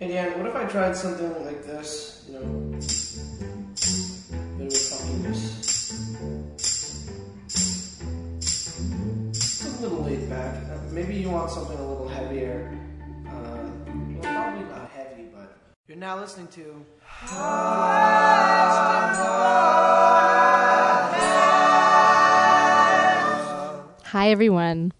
Hey Dan, what if I tried something like this? You know, bit of It's a little laid back. Uh, maybe you want something a little heavier. Uh, well, probably not heavy, but you're now listening to. Hi, everyone.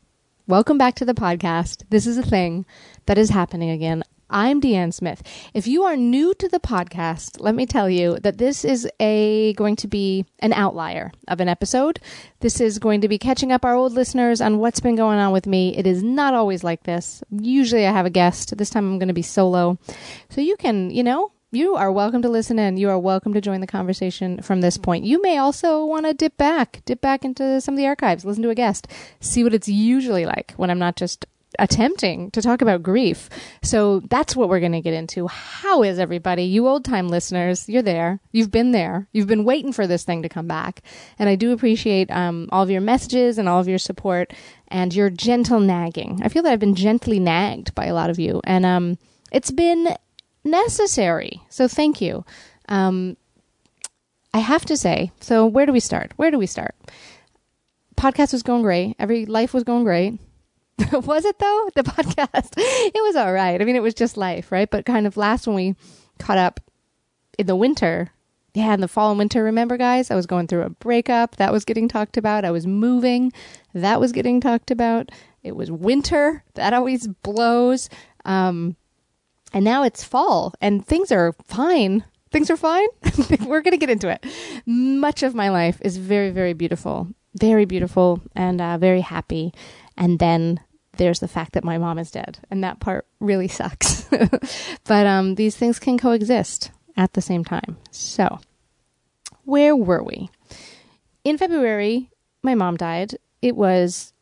Welcome back to the podcast. This is a thing that is happening again. I'm Deanne Smith. If you are new to the podcast, let me tell you that this is a going to be an outlier of an episode. This is going to be catching up our old listeners on what's been going on with me. It is not always like this. Usually I have a guest. This time I'm going to be solo. So you can, you know, you are welcome to listen in. You are welcome to join the conversation from this point. You may also want to dip back, dip back into some of the archives, listen to a guest, see what it's usually like when I'm not just attempting to talk about grief. So that's what we're going to get into. How is everybody? You old time listeners, you're there. You've been there. You've been waiting for this thing to come back. And I do appreciate um, all of your messages and all of your support and your gentle nagging. I feel that I've been gently nagged by a lot of you. And um, it's been necessary. So thank you. Um, I have to say, so where do we start? Where do we start? Podcast was going great. Every life was going great. was it though? The podcast, it was all right. I mean, it was just life, right? But kind of last when we caught up in the winter, yeah, in the fall and winter, remember, guys? I was going through a breakup. That was getting talked about. I was moving. That was getting talked about. It was winter. That always blows. Um, and now it's fall and things are fine. Things are fine. We're going to get into it. Much of my life is very, very beautiful, very beautiful and uh, very happy. And then there's the fact that my mom is dead, and that part really sucks. but um, these things can coexist at the same time. So, where were we? In February, my mom died. It was,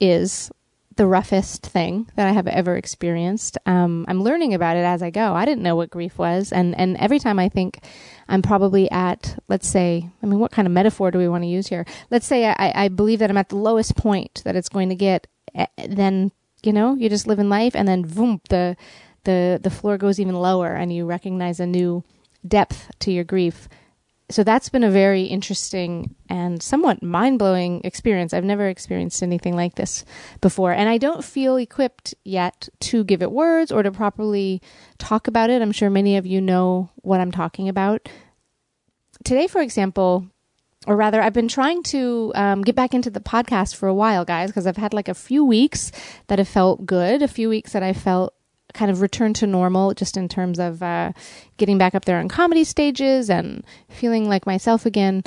is the roughest thing that I have ever experienced. Um, I'm learning about it as I go. I didn't know what grief was, and and every time I think I'm probably at, let's say, I mean, what kind of metaphor do we want to use here? Let's say I, I believe that I'm at the lowest point that it's going to get. Eh, then you know, you just live in life, and then boom, the the the floor goes even lower, and you recognize a new depth to your grief so that's been a very interesting and somewhat mind blowing experience. I've never experienced anything like this before. And I don't feel equipped yet to give it words or to properly talk about it. I'm sure many of you know what I'm talking about. Today, for example, or rather, I've been trying to um, get back into the podcast for a while, guys, because I've had like a few weeks that have felt good, a few weeks that I felt kind of return to normal just in terms of uh, getting back up there on comedy stages and feeling like myself again.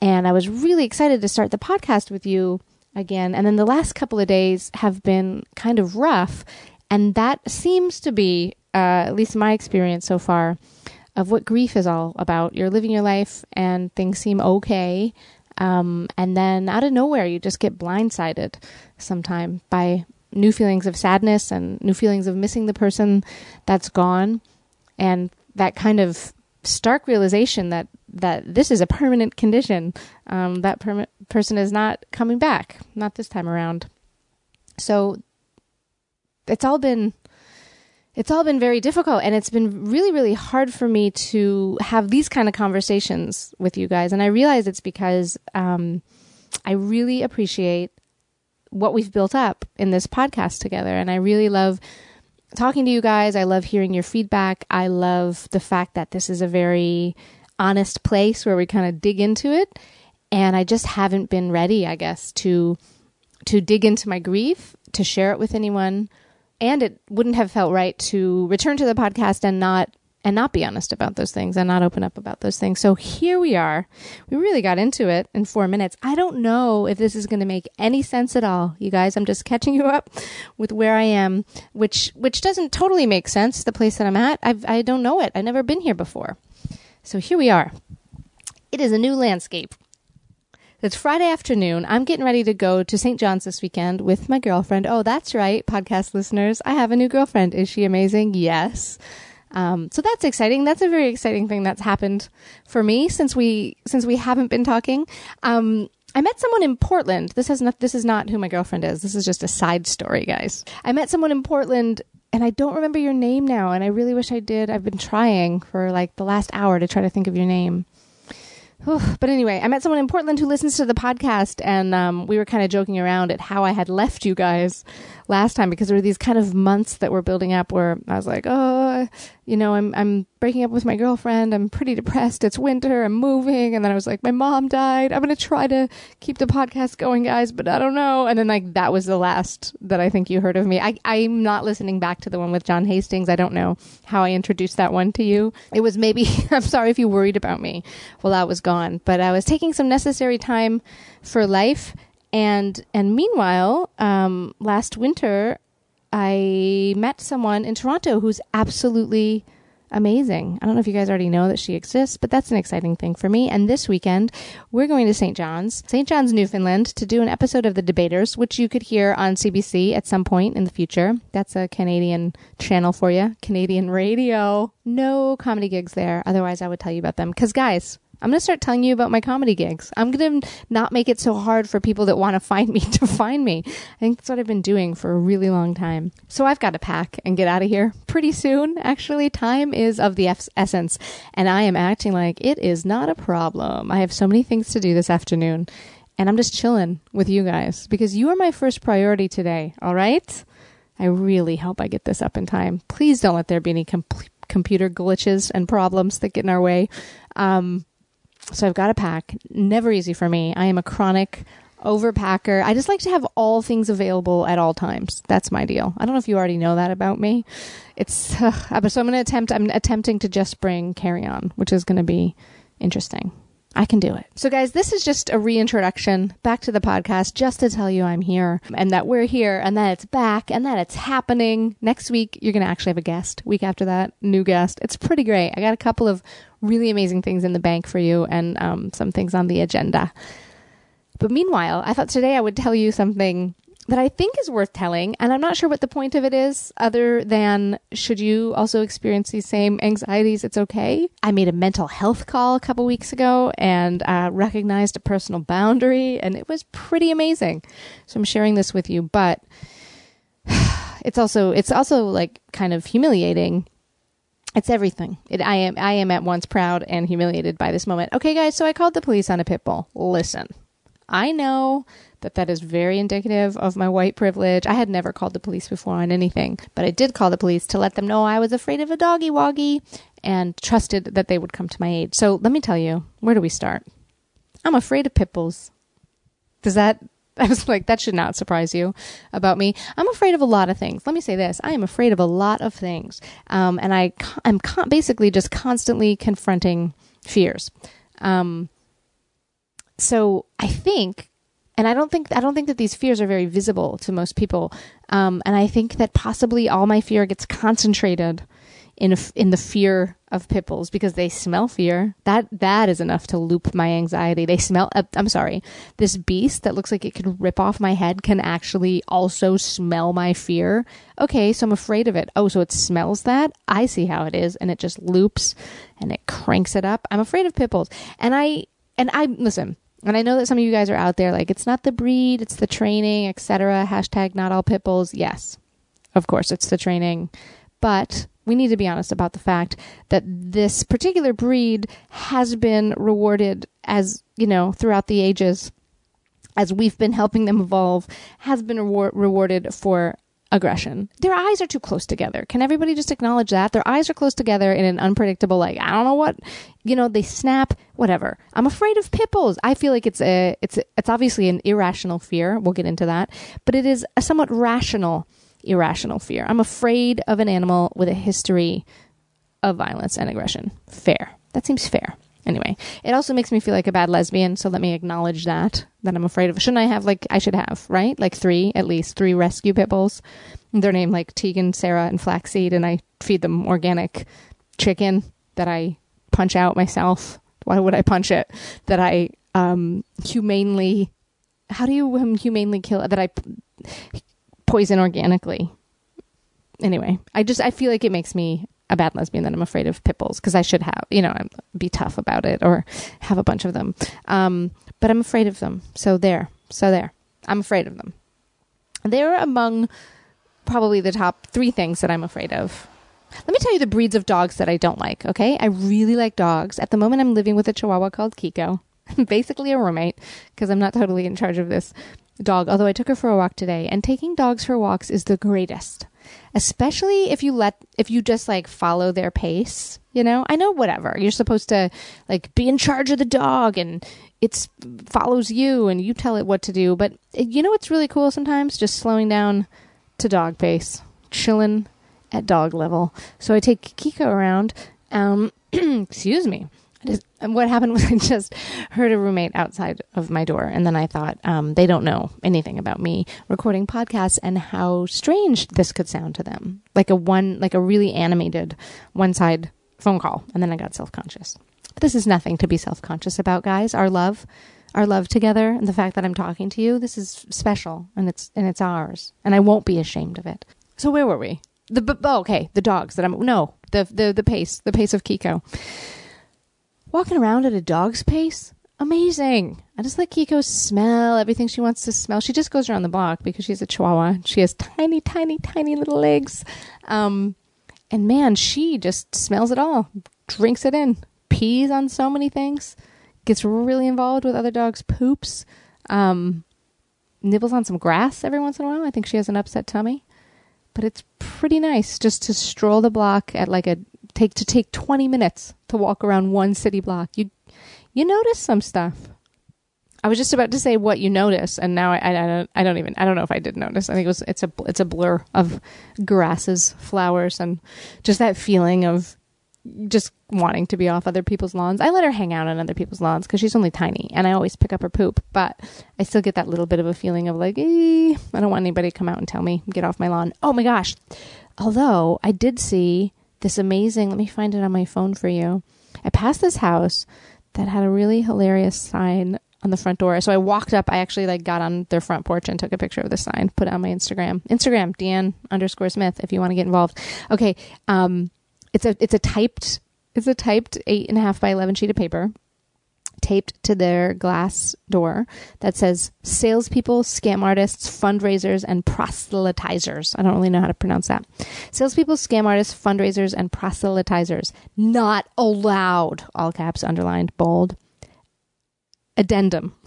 And I was really excited to start the podcast with you again. And then the last couple of days have been kind of rough. And that seems to be, uh, at least my experience so far, of what grief is all about. You're living your life and things seem okay. Um, and then out of nowhere, you just get blindsided sometime by new feelings of sadness and new feelings of missing the person that's gone and that kind of stark realization that that this is a permanent condition um, that per- person is not coming back not this time around so it's all been it's all been very difficult and it's been really really hard for me to have these kind of conversations with you guys and i realize it's because um, i really appreciate what we've built up in this podcast together. And I really love talking to you guys. I love hearing your feedback. I love the fact that this is a very honest place where we kind of dig into it. And I just haven't been ready, I guess, to to dig into my grief, to share it with anyone. And it wouldn't have felt right to return to the podcast and not and not be honest about those things and not open up about those things. So here we are. We really got into it in four minutes. I don't know if this is going to make any sense at all, you guys. I'm just catching you up with where I am, which which doesn't totally make sense. The place that I'm at, I've, I don't know it. I've never been here before. So here we are. It is a new landscape. It's Friday afternoon. I'm getting ready to go to St. John's this weekend with my girlfriend. Oh, that's right, podcast listeners. I have a new girlfriend. Is she amazing? Yes. Um, so that's exciting. That's a very exciting thing that's happened for me since we since we haven't been talking. Um, I met someone in Portland. This has not this is not who my girlfriend is. This is just a side story, guys. I met someone in Portland and I don't remember your name now, and I really wish I did. I've been trying for like the last hour to try to think of your name. But anyway, I met someone in Portland who listens to the podcast, and um, we were kind of joking around at how I had left you guys last time because there were these kind of months that were building up where I was like, oh, you know, I'm I'm breaking up with my girlfriend. I'm pretty depressed. It's winter. I'm moving, and then I was like, my mom died. I'm gonna try to keep the podcast going, guys, but I don't know. And then like that was the last that I think you heard of me. I I'm not listening back to the one with John Hastings. I don't know how I introduced that one to you. It was maybe I'm sorry if you worried about me while I was gone, but I was taking some necessary time for life and and meanwhile, um, last winter, I met someone in Toronto who's absolutely amazing. I don't know if you guys already know that she exists, but that's an exciting thing for me. And this weekend, we're going to St. John's, St. John's, Newfoundland, to do an episode of The Debaters, which you could hear on CBC at some point in the future. That's a Canadian channel for you, Canadian radio. No comedy gigs there. Otherwise, I would tell you about them. Because, guys, I'm going to start telling you about my comedy gigs. I'm going to not make it so hard for people that want to find me to find me. I think that's what I've been doing for a really long time. So I've got to pack and get out of here pretty soon. Actually, time is of the essence, and I am acting like it is not a problem. I have so many things to do this afternoon, and I'm just chilling with you guys because you are my first priority today, all right? I really hope I get this up in time. Please don't let there be any computer glitches and problems that get in our way. Um, so I've got to pack. Never easy for me. I am a chronic overpacker. I just like to have all things available at all times. That's my deal. I don't know if you already know that about me. It's uh, so I'm going to attempt. I'm attempting to just bring carry on, which is going to be interesting. I can do it. So, guys, this is just a reintroduction back to the podcast just to tell you I'm here and that we're here and that it's back and that it's happening. Next week, you're going to actually have a guest. Week after that, new guest. It's pretty great. I got a couple of really amazing things in the bank for you and um, some things on the agenda. But meanwhile, I thought today I would tell you something that I think is worth telling, and I'm not sure what the point of it is, other than should you also experience these same anxieties, it's okay. I made a mental health call a couple weeks ago and uh, recognized a personal boundary, and it was pretty amazing. So I'm sharing this with you, but it's also it's also like kind of humiliating. It's everything. It, I am I am at once proud and humiliated by this moment. Okay, guys, so I called the police on a pit bull. Listen, I know that that is very indicative of my white privilege. I had never called the police before on anything, but I did call the police to let them know I was afraid of a doggy woggy and trusted that they would come to my aid. So let me tell you, where do we start? I'm afraid of pit bulls. Does that I was like, that should not surprise you about me. I'm afraid of a lot of things. Let me say this: I am afraid of a lot of things, um, and I I'm con- basically just constantly confronting fears. Um, so I think and I don't think I don't think that these fears are very visible to most people. Um, and I think that possibly all my fear gets concentrated in a, in the fear of pit bulls because they smell fear. That that is enough to loop my anxiety. They smell. Uh, I'm sorry. This beast that looks like it could rip off my head can actually also smell my fear. Okay, so I'm afraid of it. Oh, so it smells that. I see how it is, and it just loops and it cranks it up. I'm afraid of pit bulls, and I and I listen. And I know that some of you guys are out there like, it's not the breed, it's the training, etc. Hashtag not all pit bulls. Yes, of course, it's the training. But we need to be honest about the fact that this particular breed has been rewarded as, you know, throughout the ages, as we've been helping them evolve, has been rewar- rewarded for aggression. Their eyes are too close together. Can everybody just acknowledge that? Their eyes are close together in an unpredictable, like, I don't know what, you know, they snap, whatever. I'm afraid of pit bulls. I feel like it's a, it's, a, it's obviously an irrational fear. We'll get into that, but it is a somewhat rational, irrational fear. I'm afraid of an animal with a history of violence and aggression. Fair. That seems fair. Anyway, it also makes me feel like a bad lesbian, so let me acknowledge that that I'm afraid of. Shouldn't I have like I should have right like three at least three rescue pit bulls? They're named like Tegan, Sara, and Flaxseed, and I feed them organic chicken that I punch out myself. Why would I punch it? That I um, humanely. How do you um, humanely kill? That I poison organically. Anyway, I just I feel like it makes me a bad lesbian that I'm afraid of pit bulls because I should have, you know, be tough about it or have a bunch of them. Um, but I'm afraid of them. So there. So there. I'm afraid of them. They're among probably the top three things that I'm afraid of. Let me tell you the breeds of dogs that I don't like, okay? I really like dogs. At the moment, I'm living with a chihuahua called Kiko, basically a roommate, because I'm not totally in charge of this dog, although I took her for a walk today. And taking dogs for walks is the greatest, especially if you let, if you just like follow their pace, you know? I know whatever. You're supposed to like be in charge of the dog and it follows you and you tell it what to do. But you know what's really cool sometimes? Just slowing down to dog pace, chilling at dog level. So I take Kiko around. Um, excuse me. Just, and what happened was I just heard a roommate outside of my door, and then I thought um, they don't know anything about me recording podcasts and how strange this could sound to them, like a one, like a really animated one side phone call, and then I got self conscious. But this is nothing to be self conscious about, guys. Our love, our love together, and the fact that I'm talking to you, this is special, and it's and it's ours, and I won't be ashamed of it. So where were we? The oh, okay, the dogs that I'm no the the the pace the pace of Kiko. Walking around at a dog's pace, amazing. I just let Kiko smell everything she wants to smell. She just goes around the block because she's a Chihuahua. She has tiny, tiny, tiny little legs, um, and man, she just smells it all, drinks it in, pees on so many things, gets really involved with other dogs' poops. Um, nibbles on some grass every once in a while. I think she has an upset tummy but it's pretty nice just to stroll the block at like a take to take 20 minutes to walk around one city block. You you notice some stuff. I was just about to say what you notice, and now I, I, I, don't I don't even I don't know if I did notice. I think it was it's a it's a blur of grasses, flowers, and just that feeling of just wanting to be off other people's lawns. I let her hang out on other people's lawns because she's only tiny, and I always pick up her poop. But I still get that little bit of a feeling of like, eh, I don't want anybody to come out and tell me get off my lawn. Oh my gosh! Although I did see this amazing. Let me find it on my phone for you. I passed this house that had a really hilarious sign on the front door. So I walked up. I actually like got on their front porch and took a picture of the sign, put it on my Instagram. Instagram, Deanne underscore Smith, if you want to get involved. Okay. Um, it's a it's a typed it's a typed eight and a half by eleven sheet of paper taped to their glass door that says salespeople, scam artists, fundraisers, and proselytizers. I don't really know how to pronounce that. Salespeople, scam artists, fundraisers, and proselytizers. Not allowed. All caps, underlined, bold. Addendum.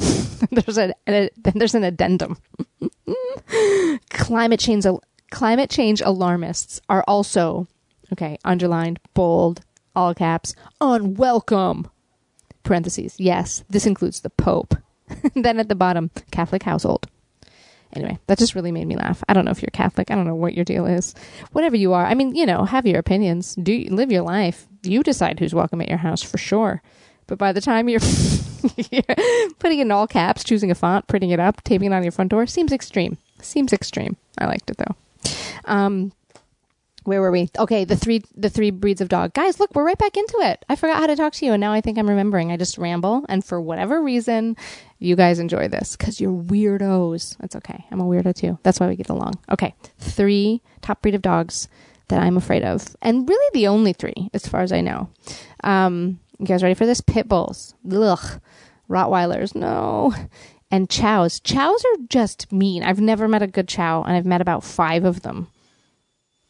there's a, a, there's an addendum. climate change climate change alarmists are also Okay, underlined, bold, all caps, unwelcome. Parentheses. Yes, this includes the Pope. then at the bottom, Catholic household. Anyway, that just really made me laugh. I don't know if you're Catholic. I don't know what your deal is. Whatever you are, I mean, you know, have your opinions. Do live your life. You decide who's welcome at your house for sure. But by the time you're, putting it in all caps, choosing a font, printing it up, taping it on your front door, seems extreme. Seems extreme. I liked it though. Um, where were we? Okay, the three the three breeds of dog. Guys, look, we're right back into it. I forgot how to talk to you and now I think I'm remembering. I just ramble and for whatever reason, you guys enjoy this cuz you're weirdos. That's okay. I'm a weirdo too. That's why we get along. Okay. Three top breed of dogs that I'm afraid of. And really the only three as far as I know. Um, you guys ready for this? Pit bulls. Ugh. Rottweilers. No. And chows. Chows are just mean. I've never met a good chow and I've met about 5 of them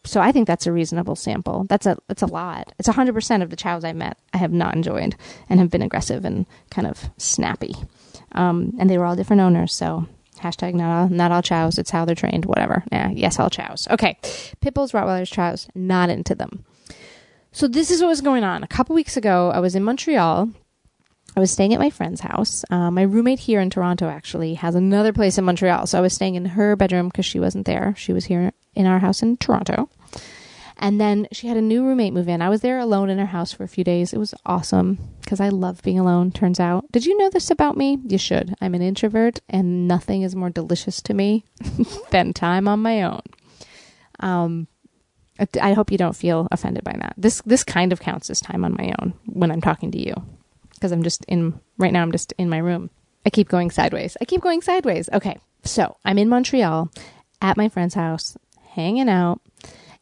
so I think that's a reasonable sample. That's a that's a lot. It's hundred percent of the chows I met I have not enjoyed and have been aggressive and kind of snappy. Um, and they were all different owners, so hashtag not all not all chows. It's how they're trained. Whatever. Yeah, yes, all chows. Okay, pit bulls, Rottweilers, chows. Not into them. So this is what was going on. A couple weeks ago, I was in Montreal. I was staying at my friend's house. Uh, my roommate here in Toronto actually has another place in Montreal, so I was staying in her bedroom because she wasn't there. She was here in our house in Toronto. And then she had a new roommate move in. I was there alone in her house for a few days. It was awesome because I love being alone, turns out. Did you know this about me? You should. I'm an introvert, and nothing is more delicious to me than time on my own. Um, I hope you don't feel offended by that. This this kind of counts as time on my own when I'm talking to you because I'm just in right now. I'm just in my room. I keep going sideways. I keep going sideways. Okay, so I'm in Montreal at my friend's house, hanging out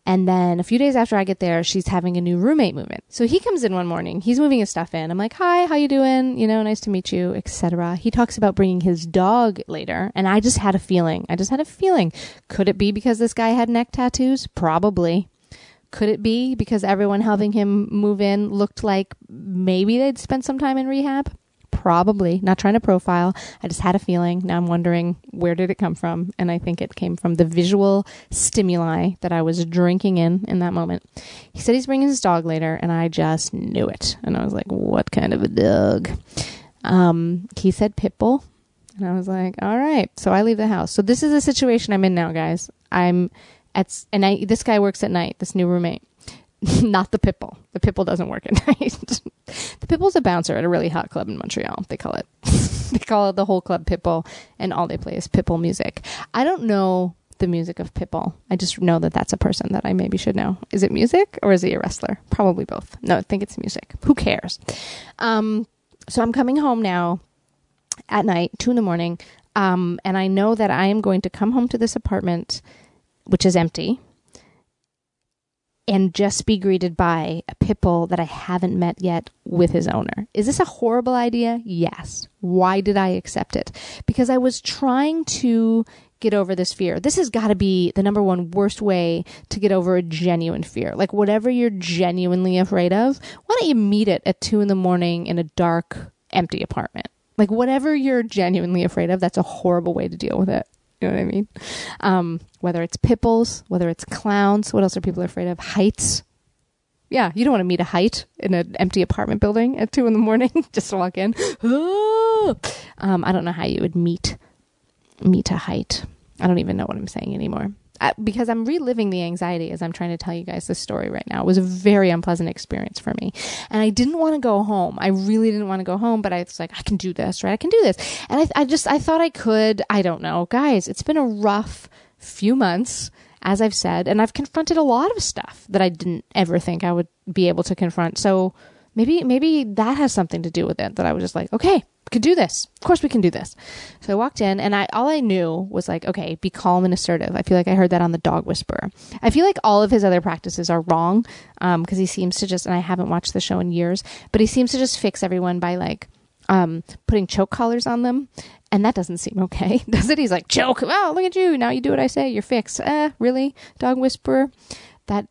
And then a few days after I get there, she's having a new roommate move in. So he comes in one morning. He's moving his stuff in. I'm like, "Hi, how you doing? You know, nice to meet you, etc." He talks about bringing his dog later, and I just had a feeling. I just had a feeling. Could it be because this guy had neck tattoos? Probably. Could it be because everyone helping him move in looked like maybe they'd spent some time in rehab? Probably. Not trying to profile. I just had a feeling. Now I'm wondering where did it come from? And I think it came from the visual stimuli that I was drinking in in that moment. He said he's bringing his dog later, and I just knew it. And I was like, what kind of a dog? Um, he said Pitbull. And I was like, all right. So I leave the house. So this is the situation I'm in now, guys. I'm at, and I, this guy works at night, this new roommate. Not the Pitbull. The Pitbull doesn't work at night. the Pitbull's a bouncer at a really hot club in Montreal. They call it. they call it the whole club Pitbull, and all they play is Pitbull music. I don't know the music of Pitbull. I just know that that's a person that I maybe should know. Is it music or is he a wrestler? Probably both. No, I think it's music. Who cares? Um, so I'm coming home now at night, two in the morning, um, and I know that I am going to come home to this apartment which is empty, and just be greeted by a pitbull that I haven't met yet with his owner. Is this a horrible idea? Yes. Why did I accept it? Because I was trying to get over this fear. This has got to be the number one worst way to get over a genuine fear. Like whatever you're genuinely afraid of, why don't you meet it at two in the morning in a dark, empty apartment? Like whatever you're genuinely afraid of, that's a horrible way to deal with it. You know what I mean? Um, whether it's pipples, whether it's clowns, what else are people afraid of? Heights. Yeah, you don't want to meet a height in an empty apartment building at two in the morning. Just to walk in. um, I don't know how you would meet meet a height. I don't even know what I'm saying anymore because I'm reliving the anxiety as I'm trying to tell you guys this story right now. It was a very unpleasant experience for me. And I didn't want to go home. I really didn't want to go home, but I was like, I can do this, right? I can do this. And I, I just, I thought I could. I don't know. Guys, it's been a rough few months, as I've said, and I've confronted a lot of stuff that I didn't ever think I would be able to confront. So maybe, maybe that has something to do with it that I was just like, okay, could do this. Of course we can do this. So I walked in and I all I knew was like, okay, be calm and assertive. I feel like I heard that on the dog whisperer. I feel like all of his other practices are wrong because um, he seems to just and I haven't watched the show in years, but he seems to just fix everyone by like um, putting choke collars on them. And that doesn't seem okay, does it? He's like, choke. Oh, look at you. Now you do what I say. You're fixed. Eh, really? Dog whisperer? That,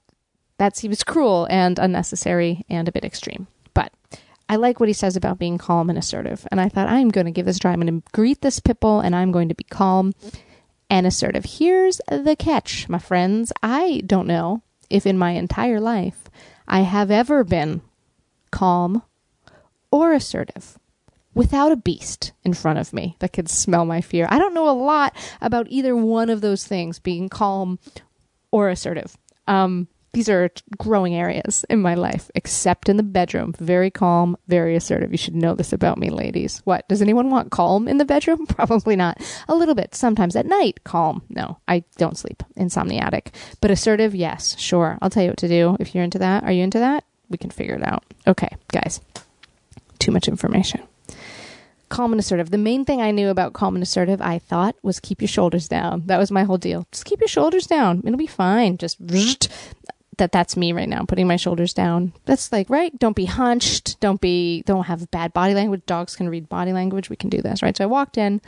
that seems cruel and unnecessary and a bit extreme. I like what he says about being calm and assertive. And I thought, I'm going to give this a try. I'm going to greet this pitbull and I'm going to be calm and assertive. Here's the catch, my friends. I don't know if in my entire life I have ever been calm or assertive without a beast in front of me that could smell my fear. I don't know a lot about either one of those things, being calm or assertive. Um, these are growing areas in my life, except in the bedroom. Very calm, very assertive. You should know this about me, ladies. What? Does anyone want calm in the bedroom? Probably not. A little bit. Sometimes at night, calm. No, I don't sleep. Insomniatic. But assertive, yes, sure. I'll tell you what to do if you're into that. Are you into that? We can figure it out. Okay, guys. Too much information calm and assertive. The main thing I knew about calm and assertive, I thought, was keep your shoulders down. That was my whole deal. Just keep your shoulders down. It'll be fine. Just that that's me right now, putting my shoulders down. That's like, right? Don't be hunched. Don't be, don't have bad body language. Dogs can read body language. We can do this, right? So I walked in.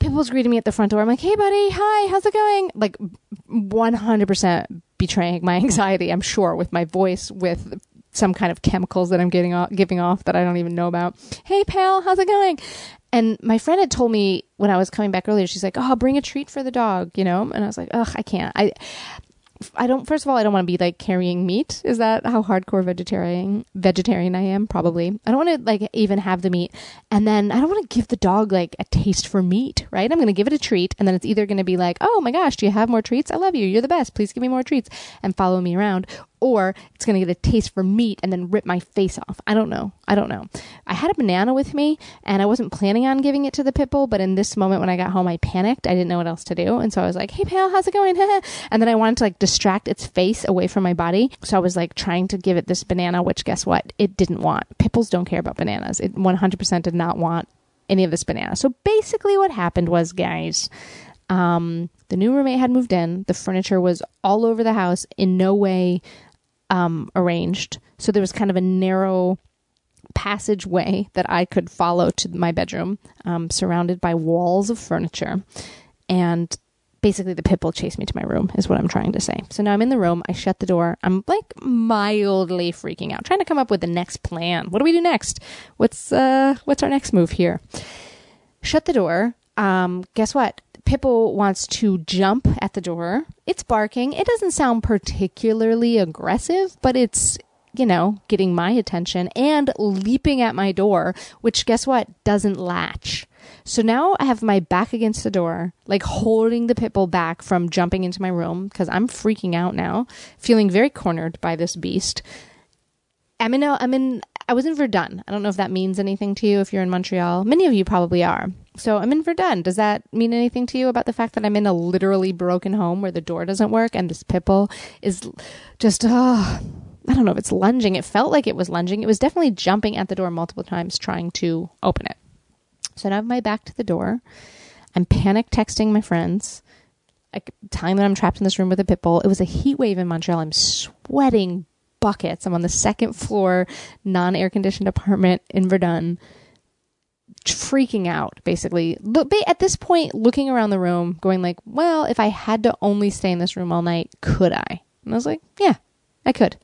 People's greeting me at the front door. I'm like, hey, buddy. Hi. How's it going? Like 100% betraying my anxiety, I'm sure, with my voice, with some kind of chemicals that I'm getting off, giving off that I don't even know about. Hey, pal. How's it going? And my friend had told me when I was coming back earlier, she's like, "Oh, bring a treat for the dog," you know. And I was like, "Ugh, I can't." I I don't. First of all, I don't want to be like carrying meat. Is that how hardcore vegetarian vegetarian I am? Probably. I don't want to like even have the meat, and then I don't want to give the dog like a taste for meat. Right? I'm going to give it a treat, and then it's either going to be like, oh my gosh, do you have more treats? I love you. You're the best. Please give me more treats, and follow me around, or it's going to get a taste for meat and then rip my face off. I don't know. I don't know. I had a banana with me and I wasn't planning on giving it to the pit bull, but in this moment when I got home, I panicked. I didn't know what else to do. And so I was like, hey, pal, how's it going? and then I wanted to like distract its face away from my body. So I was like trying to give it this banana, which guess what? It didn't want. Pit bulls don't care about bananas. It 100% did not want any of this banana. So basically what happened was, guys, um, The new roommate had moved in. The furniture was all over the house, in no way um, arranged. So there was kind of a narrow passageway that I could follow to my bedroom, um, surrounded by walls of furniture. And basically, the pit bull chased me to my room, is what I'm trying to say. So now I'm in the room. I shut the door. I'm like mildly freaking out, trying to come up with the next plan. What do we do next? What's uh, what's our next move here? Shut the door. Um, guess what? Pipple wants to jump at the door. It's barking. It doesn't sound particularly aggressive, but it's you know, getting my attention and leaping at my door, which guess what? Doesn't latch. So now I have my back against the door, like holding the pit bull back from jumping into my room because I'm freaking out now, feeling very cornered by this beast. I'm in, a, I'm in, I was in Verdun. I don't know if that means anything to you if you're in Montreal. Many of you probably are. So I'm in Verdun. Does that mean anything to you about the fact that I'm in a literally broken home where the door doesn't work and this pit bull is just, oh, I don't know if it's lunging. It felt like it was lunging. It was definitely jumping at the door multiple times trying to open it. So now I have my back to the door. I'm panic texting my friends, telling them I'm trapped in this room with a pit bull. It was a heat wave in Montreal. I'm sweating buckets. I'm on the second floor, non air conditioned apartment in Verdun, freaking out basically. But at this point, looking around the room, going like, well, if I had to only stay in this room all night, could I? And I was like, yeah, I could.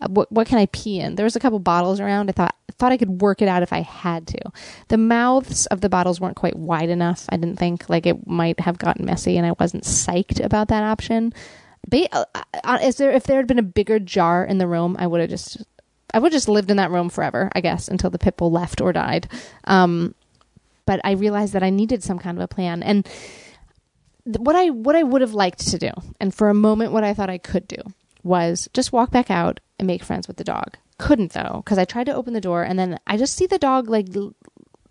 Uh, what, what can I pee in? There was a couple bottles around. I thought thought I could work it out if I had to. The mouths of the bottles weren't quite wide enough. I didn't think like it might have gotten messy, and I wasn't psyched about that option. Uh, uh, is there if there had been a bigger jar in the room, I would have just I would have just lived in that room forever, I guess, until the pit bull left or died. Um, but I realized that I needed some kind of a plan, and what I what I would have liked to do, and for a moment, what I thought I could do was just walk back out and make friends with the dog. Couldn't though, because I tried to open the door and then I just see the dog like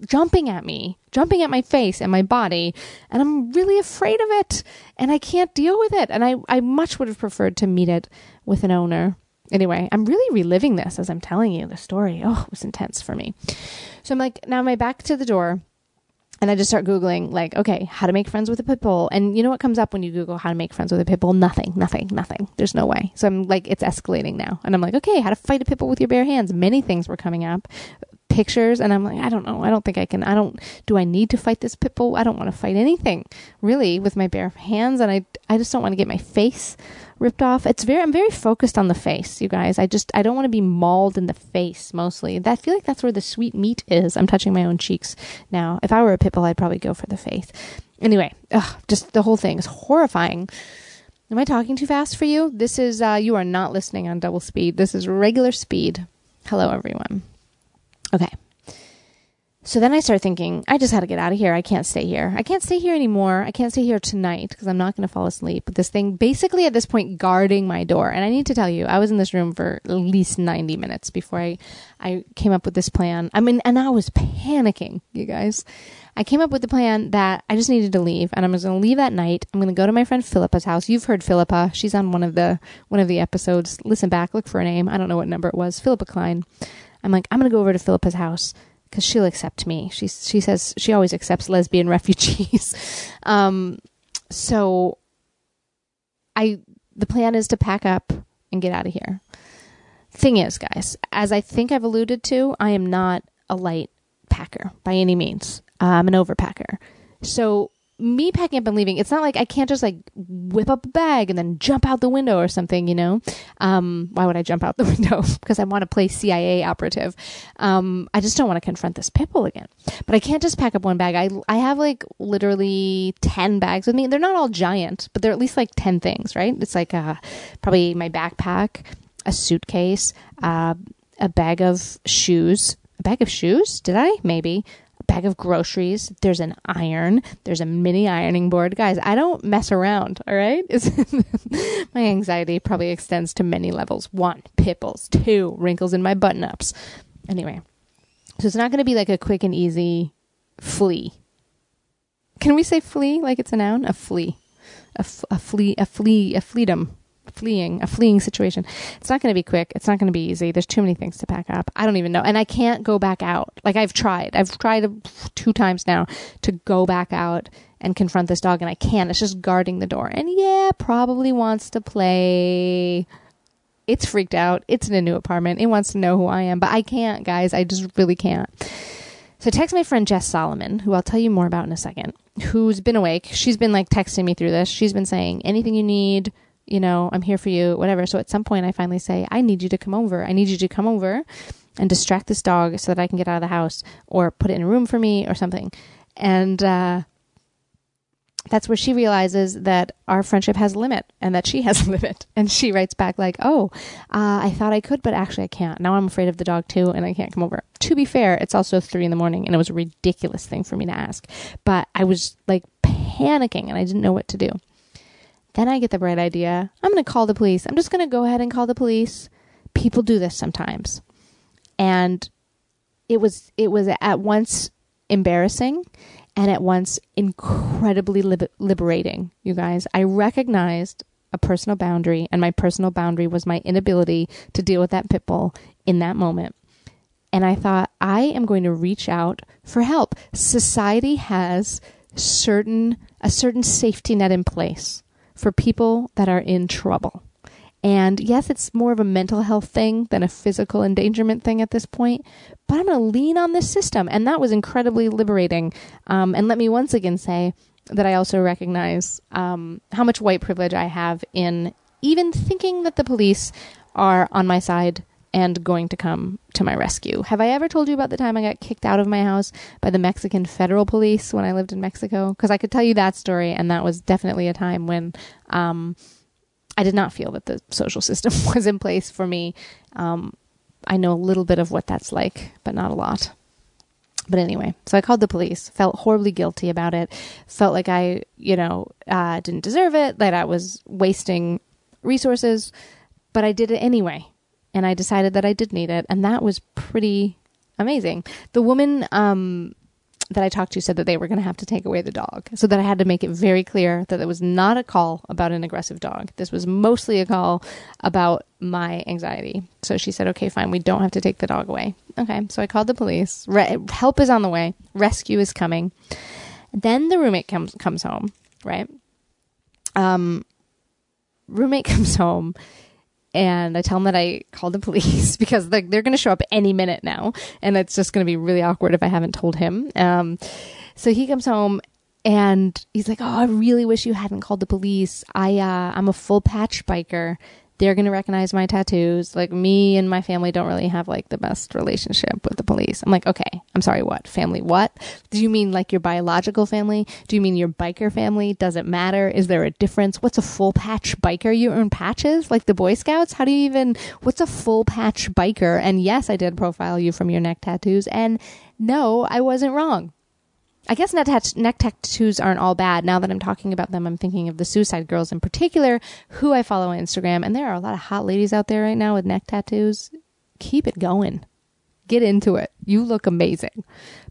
jumping at me, jumping at my face and my body, and I'm really afraid of it and I can't deal with it. And I, I much would have preferred to meet it with an owner. Anyway, I'm really reliving this as I'm telling you the story. Oh, it was intense for me. So I'm like, now my back to the door and I just start Googling, like, okay, how to make friends with a pit bull. And you know what comes up when you Google how to make friends with a pit bull? Nothing, nothing, nothing. There's no way. So I'm like, it's escalating now. And I'm like, okay, how to fight a pit bull with your bare hands. Many things were coming up pictures and I'm like, I don't know. I don't think I can. I don't, do I need to fight this pit bull? I don't want to fight anything really with my bare hands. And I, I just don't want to get my face ripped off. It's very, I'm very focused on the face, you guys. I just, I don't want to be mauled in the face mostly. I feel like that's where the sweet meat is. I'm touching my own cheeks now. If I were a pit bull, I'd probably go for the face. Anyway, ugh, just the whole thing is horrifying. Am I talking too fast for you? This is, uh, you are not listening on double speed. This is regular speed. Hello, everyone. Okay. So then I start thinking, I just had to get out of here. I can't stay here. I can't stay here anymore. I can't stay here tonight because I'm not going to fall asleep. This thing basically at this point guarding my door. And I need to tell you, I was in this room for at least 90 minutes before I, I came up with this plan. I mean, and I was panicking, you guys. I came up with the plan that I just needed to leave and I was going to leave that night. I'm going to go to my friend Philippa's house. You've heard Philippa. She's on one of the, one of the episodes. Listen back, look for a name. I don't know what number it was. Philippa Klein. I'm like, I'm going to go over to Philippa's house because she'll accept me. She she says she always accepts lesbian refugees. um, so I the plan is to pack up and get out of here. Thing is, guys, as I think I've alluded to, I am not a light packer by any means. I'm an overpacker. So me packing up and leaving, it's not like I can't just like whip up a bag and then jump out the window or something, you know? Um, why would I jump out the window? because I want to play CIA operative. Um, I just don't want to confront this pit bull again. But I can't just pack up one bag. I, I have like literally 10 bags with me. They're not all giant, but they're at least like 10 things, right? It's like uh, probably my backpack, a suitcase, uh, a bag of shoes. A bag of shoes? Did I? Maybe bag of groceries. There's an iron. There's a mini ironing board. Guys, I don't mess around, all right? my anxiety probably extends to many levels. One, pit bulls. Two, wrinkles in my button ups. Anyway, so it's not going to be like a quick and easy flea. Can we say flea like it's a noun? A flea. A, f- a flee, a flea, a fleedom fleeing, a fleeing situation. It's not going to be quick. It's not going to be easy. There's too many things to pack up. I don't even know. And I can't go back out. Like I've tried. I've tried two times now to go back out and confront this dog, and I can't. It's just guarding the door. And yeah, probably wants to play. It's freaked out. It's in a new apartment. It wants to know who I am, but I can't, guys. I just really can't. So text my friend Jess Salomon, who I'll tell you more about in a second, who's been awake. She's been like texting me through this. She's been saying, anything you need, you know, I'm here for you, whatever. So at some point I finally say, I need you to come over. I need you to come over and distract this dog so that I can get out of the house or put it in a room for me or something. And uh, that's where she realizes that our friendship has a limit and that she has a limit. And she writes back like, "Oh, uh, I thought I could, but actually I can't. Now I'm afraid of the dog too, and I can't come over." To be fair, it's also three in the morning, and it was a ridiculous thing for me to ask. But I was like panicking, and I didn't know what to do. Then I get the bright idea: I'm going to call the police. I'm just going to go ahead and call the police. People do this sometimes, and it was it was at once embarrassing and at once incredibly liberating, you guys. I recognized a personal boundary, and my personal boundary was my inability to deal with that pit bull in that moment. And I thought, I am going to reach out for help. Society has certain a certain safety net in place for people that are in trouble. And yes, it's more of a mental health thing than a physical endangerment thing at this point, but I'm going to lean on this system. And that was incredibly liberating. Um, and let me once again say that I also recognize um, how much white privilege I have in even thinking that the police are on my side and going to come to my rescue. Have I ever told you about the time I got kicked out of my house by the Mexican federal police when I lived in Mexico? Because I could tell you that story, and that was definitely a time when. Um, I did not feel that the social system was in place for me. Um, I know a little bit of what that's like, but not a lot. But anyway, so I called the police, felt horribly guilty about it, felt like I, you know, uh, didn't deserve it, that I was wasting resources, but I did it anyway. And I decided that I did need it. And that was pretty amazing. The woman, um, that I talked to said that they were going to have to take away the dog. So that I had to make it very clear that it was not a call about an aggressive dog. This was mostly a call about my anxiety. So she said, okay, fine, we don't have to take the dog away. Okay, so I called the police. Re- help is on the way, rescue is coming. Then the roommate comes comes home, right? Um, roommate comes home and I tell them that I called the police because they're, they're going to show up any minute now, and it's just going to be really awkward if I haven't told him. Um, so he comes home and he's like, "Oh, I really wish you hadn't called the police. I uh, I'm a full patch biker, they're going to recognize my tattoos. Like me and my family don't really have like the best relationship with the police. I'm like, okay, I'm sorry, what? Family what? Do you mean like your biological family? Do you mean your biker family? Does it matter? Is there a difference? What's a full patch biker? You earn patches like the Boy Scouts? How do you even, what's a full patch biker? And yes, I did profile you from your neck tattoos. And no, I wasn't wrong. I guess neck, tat- neck tattoos aren't all bad. Now that I'm talking about them, I'm thinking of the Suicide Girls in particular, who I follow on Instagram. And there are a lot of hot ladies out there right now with neck tattoos. Keep it going. Get into it. You look amazing.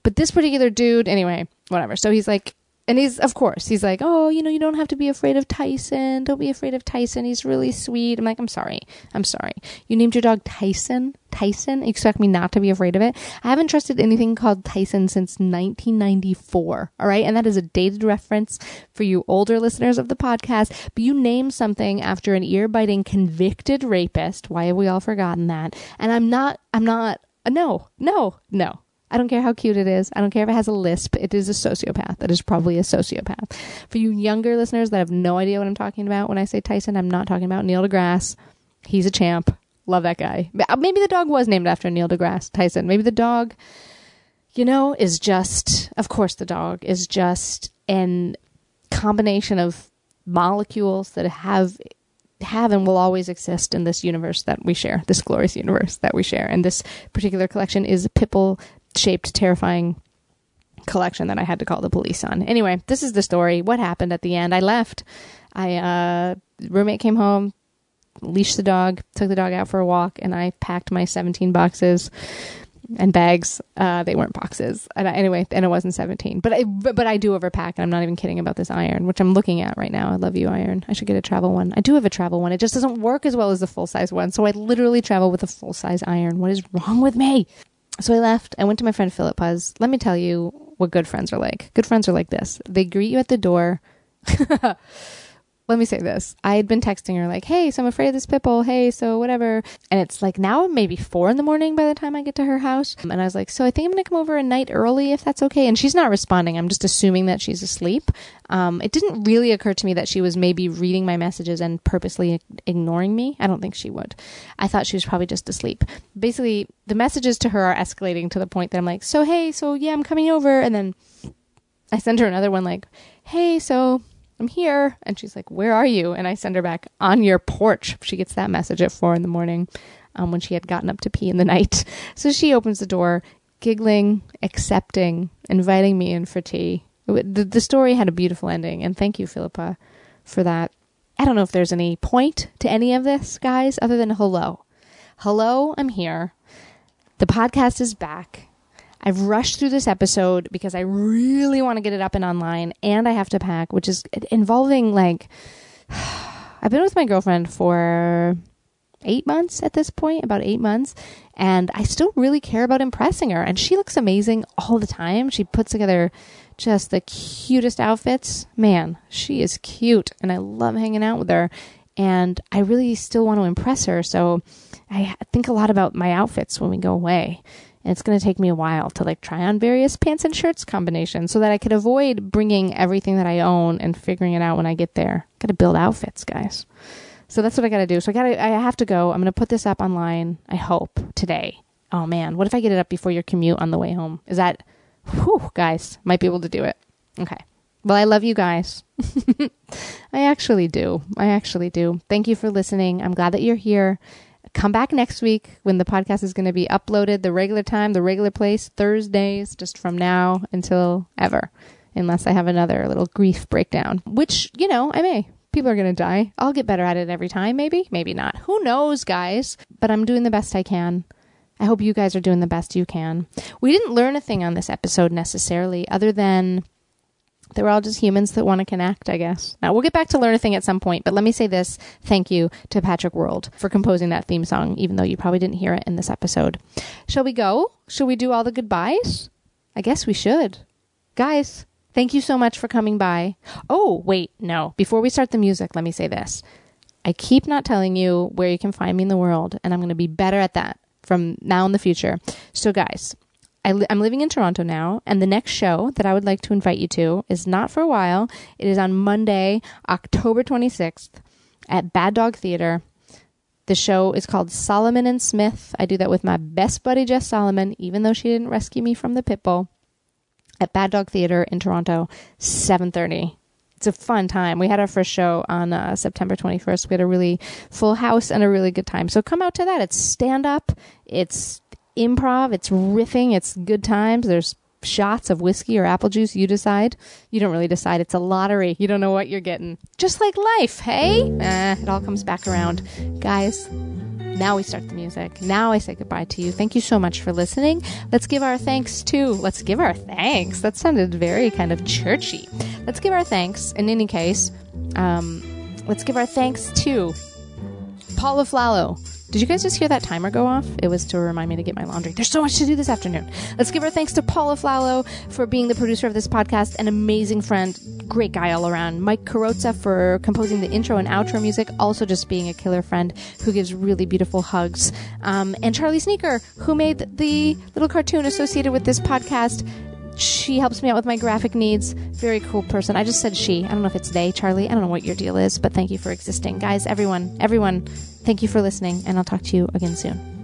But this particular dude, anyway, whatever. So he's like, and he's, of course, he's like, oh, you know, you don't have to be afraid of Tyson. Don't be afraid of Tyson. He's really sweet. I'm like, I'm sorry. I'm sorry. You named your dog Tyson? Tyson? You expect me not to be afraid of it? I haven't trusted anything called Tyson since 1994. All right. And that is a dated reference for you older listeners of the podcast. But you name something after an ear biting convicted rapist. Why have we all forgotten that? And I'm not, I'm not, no, no, no. I don't care how cute it is. I don't care if it has a lisp. It is a sociopath. That is probably a sociopath. For you younger listeners that have no idea what I'm talking about when I say Tyson, I'm not talking about Neil deGrasse. He's a champ. Love that guy. Uh, maybe the dog was named after Neil deGrasse Tyson. Maybe the dog, you know, is just, of course, the dog is just an combination of molecules that have have and will always exist in this universe that we share, this glorious universe that we share. And this particular collection is Pipple shaped, terrifying collection that I had to call the police on. Anyway, this is the story. What happened at the end? I left. I uh, roommate came home, leashed the dog, took the dog out for a walk, and I packed my 17 boxes and bags. Uh, they weren't boxes. And I, anyway, and it wasn't 17. But I, but, but I do overpack, and I'm not even kidding about this iron, which I'm looking at right now. I love you, iron. I should get a travel one. I do have a travel one. It just doesn't work as well as the full size one. So I literally travel with a full size iron. What is wrong with me? So I left. I went to my friend Philippa's. Let me tell you, what good friends are like. Good friends are like this. They greet you at the door. let me say this. I had been texting her like, "Hey, so I'm afraid of this pipple. Hey, so whatever." And it's like now maybe four in the morning by the time I get to her house. And I was like, "So I think I'm gonna come over a night early if that's okay." And she's not responding. I'm just assuming that she's asleep. Um, it didn't really occur to me that she was maybe reading my messages and purposely ignoring me. I don't think she would. I thought she was probably just asleep. Basically, the messages to her are escalating to the point that I'm like, "So hey, so yeah, I'm coming over," and then I send her another one like, "Hey, so." I'm here. And she's like, Where are you? And I send her back, On your porch. She gets that message at four in the morning um, when she had gotten up to pee in the night. So she opens the door, giggling, accepting, inviting me in for tea. The, the story had a beautiful ending. And thank you, Philippa, for that. I don't know if there's any point to any of this, guys, other than hello. Hello, I'm here. The podcast is back. I've rushed through this episode because I really want to get it up and online and I have to pack, which is involving like I've been with my girlfriend for eight months at this point, about eight months, and I still really care about impressing her. And she looks amazing all the time. She puts together just the cutest outfits. Man, she is cute, and I love hanging out with her. And I really still want to impress her. So I think a lot about my outfits when we go away. And it's going to take me a while to like try on various pants and shirts combinations so that I could avoid bringing everything that I own and figuring it out when I get there. Got to build outfits, guys. So that's what I got to do. So I got to I have to go. I'm going to put this up online, I hope, today. Oh man, what if I get it up before your commute on the way home? Is that whew, guys, might be able to do it. Okay. Well, I love you guys. I actually do. I actually do. Thank you for listening. I'm glad that you're here. Come back next week when the podcast is going to be uploaded the regular time, the regular place, Thursdays, just from now until ever, unless I have another little grief breakdown, which, you know, I may. People are going to die. I'll get better at it every time, maybe, maybe not. Who knows, guys? But I'm doing the best I can. I hope you guys are doing the best you can. We didn't learn a thing on this episode necessarily, other than they're all just humans that want to connect, I guess. Now, we'll get back to Learn a Thing at some point, but let me say this thank you to Patrick World for composing that theme song, even though you probably didn't hear it in this episode. Shall we go? Shall we do all the goodbyes? I guess we should. Guys, thank you so much for coming by. Oh, wait, no. Before we start the music, let me say this. I keep not telling you where you can find me in the world, and I'm going to be better at that from now in the future. So, guys, I li- I'm living in Toronto now, and the next show that I would like to invite you to is not for a while. It is on Monday, October 26th at Bad Dog Theater. The show is called Salomon and Smith. I do that with my best buddy Jess Salomon, even though she didn't rescue me from the pit bull. At Bad Dog Theater in Toronto, 7:30. It's a fun time. We had our first show on uh, September 21st. We had a really full house and a really good time. So come out to that. It's stand up. It's improv, it's riffing, it's good times. There's shots of whiskey or apple juice. You decide. You don't really decide. It's a lottery. You don't know what you're getting. Just like life, hey? Eh, it all comes back around. Guys, now we start the music. Now I say goodbye to you. Thank you so much for listening. Let's give our thanks to, let's give our thanks. That sounded very kind of churchy. Let's give our thanks. In any case, um, let's give our thanks to Paula Flallow did you guys just hear that timer go off? It was to remind me to get my laundry. There's so much to do this afternoon. Let's give our thanks to Paula Flallow for being the producer of this podcast, an amazing friend, great guy all around. Mike Carrozza for composing the intro and outro music, also just being a killer friend who gives really beautiful hugs. Um, and Charlie Sneaker, who made the little cartoon associated with this podcast she helps me out with my graphic needs. Very cool person. I just said she. I don't know if it's they, Charlie. I don't know what your deal is, but thank you for existing. Guys, everyone, everyone, thank you for listening, and I'll talk to you again soon.